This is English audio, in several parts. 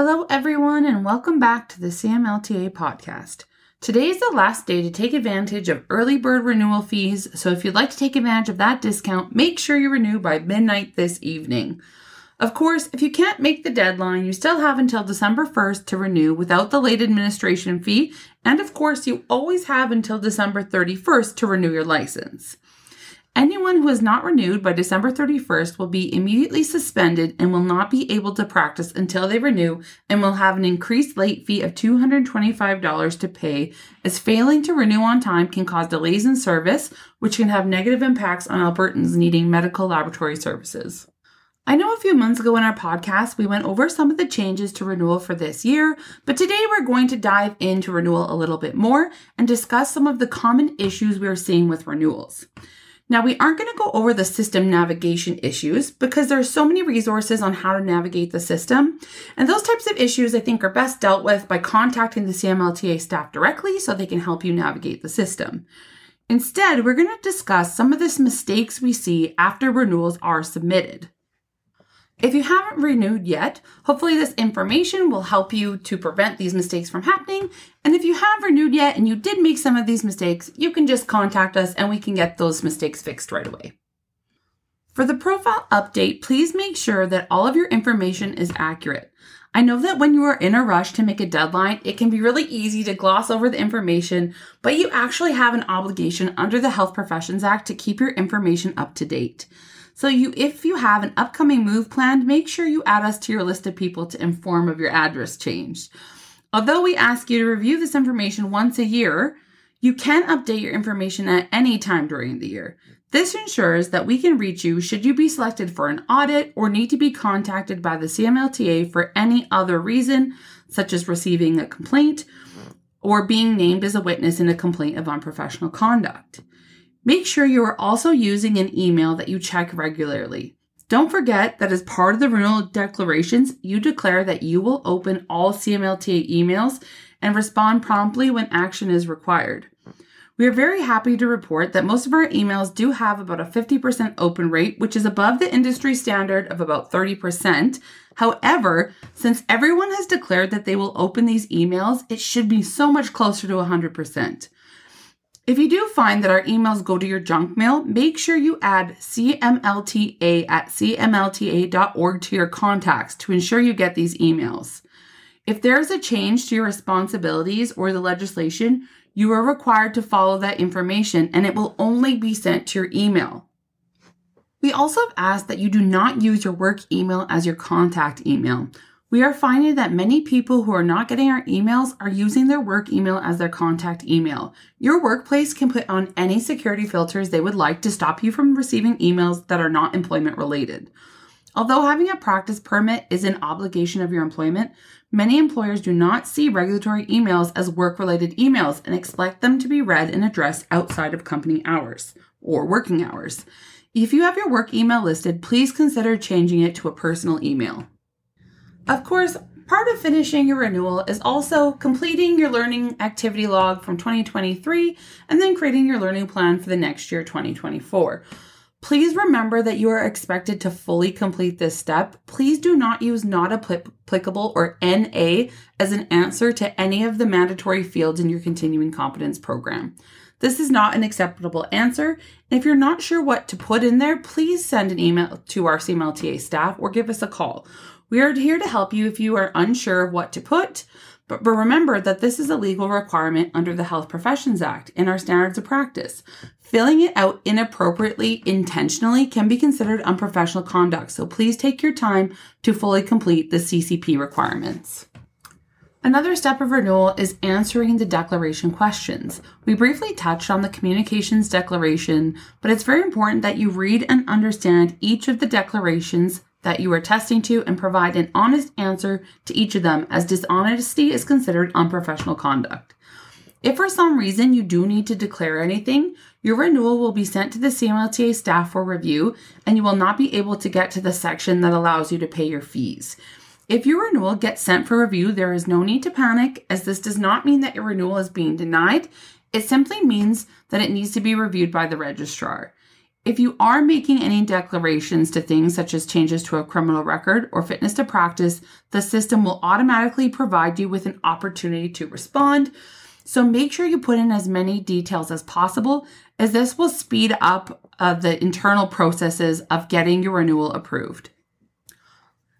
Hello, everyone, and welcome back to the CMLTA podcast. Today is the last day to take advantage of early bird renewal fees, so if you'd like to take advantage of that discount, make sure you renew by midnight this evening. Of course, if you can't make the deadline, you still have until December 1st to renew without the late administration fee, and of course, you always have until December 31st to renew your license. Anyone who is not renewed by December 31st will be immediately suspended and will not be able to practice until they renew and will have an increased late fee of $225 to pay, as failing to renew on time can cause delays in service, which can have negative impacts on Albertans needing medical laboratory services. I know a few months ago in our podcast, we went over some of the changes to renewal for this year, but today we're going to dive into renewal a little bit more and discuss some of the common issues we are seeing with renewals. Now, we aren't going to go over the system navigation issues because there are so many resources on how to navigate the system. And those types of issues I think are best dealt with by contacting the CMLTA staff directly so they can help you navigate the system. Instead, we're going to discuss some of the mistakes we see after renewals are submitted. If you haven't renewed yet, hopefully this information will help you to prevent these mistakes from happening. And if you have renewed yet and you did make some of these mistakes, you can just contact us and we can get those mistakes fixed right away. For the profile update, please make sure that all of your information is accurate. I know that when you are in a rush to make a deadline, it can be really easy to gloss over the information, but you actually have an obligation under the Health Professions Act to keep your information up to date. So you if you have an upcoming move planned, make sure you add us to your list of people to inform of your address change. Although we ask you to review this information once a year, you can update your information at any time during the year. This ensures that we can reach you should you be selected for an audit or need to be contacted by the CMLTA for any other reason, such as receiving a complaint or being named as a witness in a complaint of unprofessional conduct. Make sure you are also using an email that you check regularly. Don't forget that as part of the renewal declarations, you declare that you will open all CMLTA emails and respond promptly when action is required. We are very happy to report that most of our emails do have about a 50% open rate, which is above the industry standard of about 30%. However, since everyone has declared that they will open these emails, it should be so much closer to 100%. If you do find that our emails go to your junk mail, make sure you add CMLTA at cmlta.org to your contacts to ensure you get these emails. If there is a change to your responsibilities or the legislation, you are required to follow that information and it will only be sent to your email. We also have asked that you do not use your work email as your contact email. We are finding that many people who are not getting our emails are using their work email as their contact email. Your workplace can put on any security filters they would like to stop you from receiving emails that are not employment related. Although having a practice permit is an obligation of your employment, many employers do not see regulatory emails as work related emails and expect them to be read and addressed outside of company hours or working hours. If you have your work email listed, please consider changing it to a personal email. Of course, part of finishing your renewal is also completing your learning activity log from 2023 and then creating your learning plan for the next year, 2024. Please remember that you are expected to fully complete this step. Please do not use not applicable or NA as an answer to any of the mandatory fields in your continuing competence program. This is not an acceptable answer. And if you're not sure what to put in there, please send an email to our CMLTA staff or give us a call. We are here to help you if you are unsure of what to put, but, but remember that this is a legal requirement under the Health Professions Act in our standards of practice. Filling it out inappropriately, intentionally, can be considered unprofessional conduct, so please take your time to fully complete the CCP requirements. Another step of renewal is answering the declaration questions. We briefly touched on the communications declaration, but it's very important that you read and understand each of the declarations that you are testing to and provide an honest answer to each of them, as dishonesty is considered unprofessional conduct. If for some reason you do need to declare anything, your renewal will be sent to the CMLTA staff for review and you will not be able to get to the section that allows you to pay your fees. If your renewal gets sent for review, there is no need to panic, as this does not mean that your renewal is being denied. It simply means that it needs to be reviewed by the registrar. If you are making any declarations to things such as changes to a criminal record or fitness to practice, the system will automatically provide you with an opportunity to respond. So make sure you put in as many details as possible, as this will speed up uh, the internal processes of getting your renewal approved.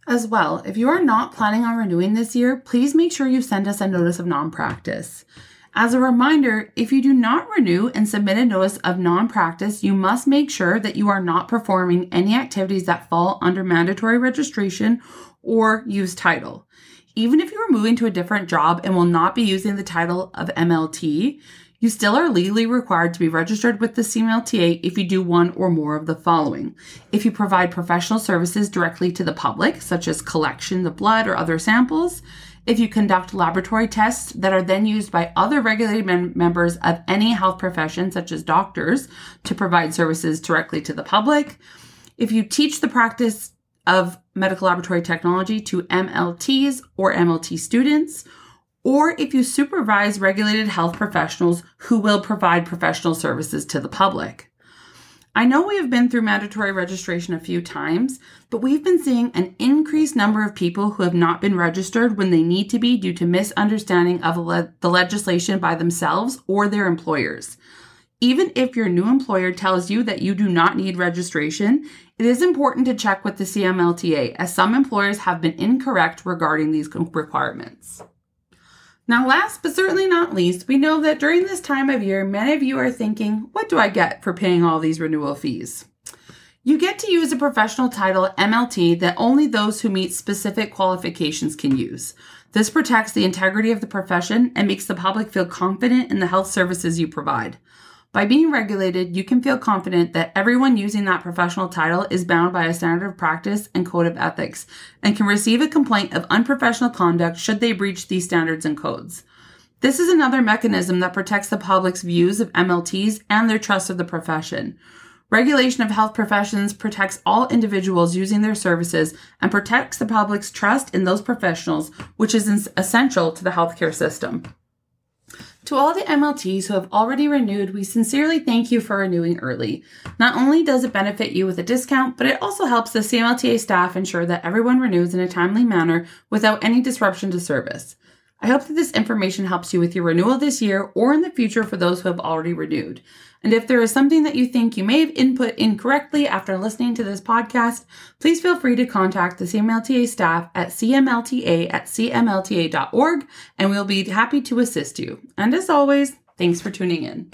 As well, if you are not planning on renewing this year, please make sure you send us a notice of non practice. As a reminder, if you do not renew and submit a notice of non practice, you must make sure that you are not performing any activities that fall under mandatory registration or use title. Even if you are moving to a different job and will not be using the title of MLT, you still are legally required to be registered with the CMLTA if you do one or more of the following. If you provide professional services directly to the public, such as collection of blood or other samples, if you conduct laboratory tests that are then used by other regulated mem- members of any health profession, such as doctors, to provide services directly to the public, if you teach the practice of medical laboratory technology to MLTs or MLT students, or if you supervise regulated health professionals who will provide professional services to the public. I know we have been through mandatory registration a few times, but we've been seeing an increased number of people who have not been registered when they need to be due to misunderstanding of the legislation by themselves or their employers. Even if your new employer tells you that you do not need registration, it is important to check with the CMLTA as some employers have been incorrect regarding these requirements. Now, last but certainly not least, we know that during this time of year, many of you are thinking, what do I get for paying all these renewal fees? You get to use a professional title MLT that only those who meet specific qualifications can use. This protects the integrity of the profession and makes the public feel confident in the health services you provide. By being regulated, you can feel confident that everyone using that professional title is bound by a standard of practice and code of ethics and can receive a complaint of unprofessional conduct should they breach these standards and codes. This is another mechanism that protects the public's views of MLTs and their trust of the profession. Regulation of health professions protects all individuals using their services and protects the public's trust in those professionals, which is essential to the healthcare system. To all the MLTs who have already renewed, we sincerely thank you for renewing early. Not only does it benefit you with a discount, but it also helps the CMLTA staff ensure that everyone renews in a timely manner without any disruption to service. I hope that this information helps you with your renewal this year or in the future for those who have already renewed. And if there is something that you think you may have input incorrectly after listening to this podcast, please feel free to contact the CMLTA staff at cmlta at cmlta.org and we'll be happy to assist you. And as always, thanks for tuning in.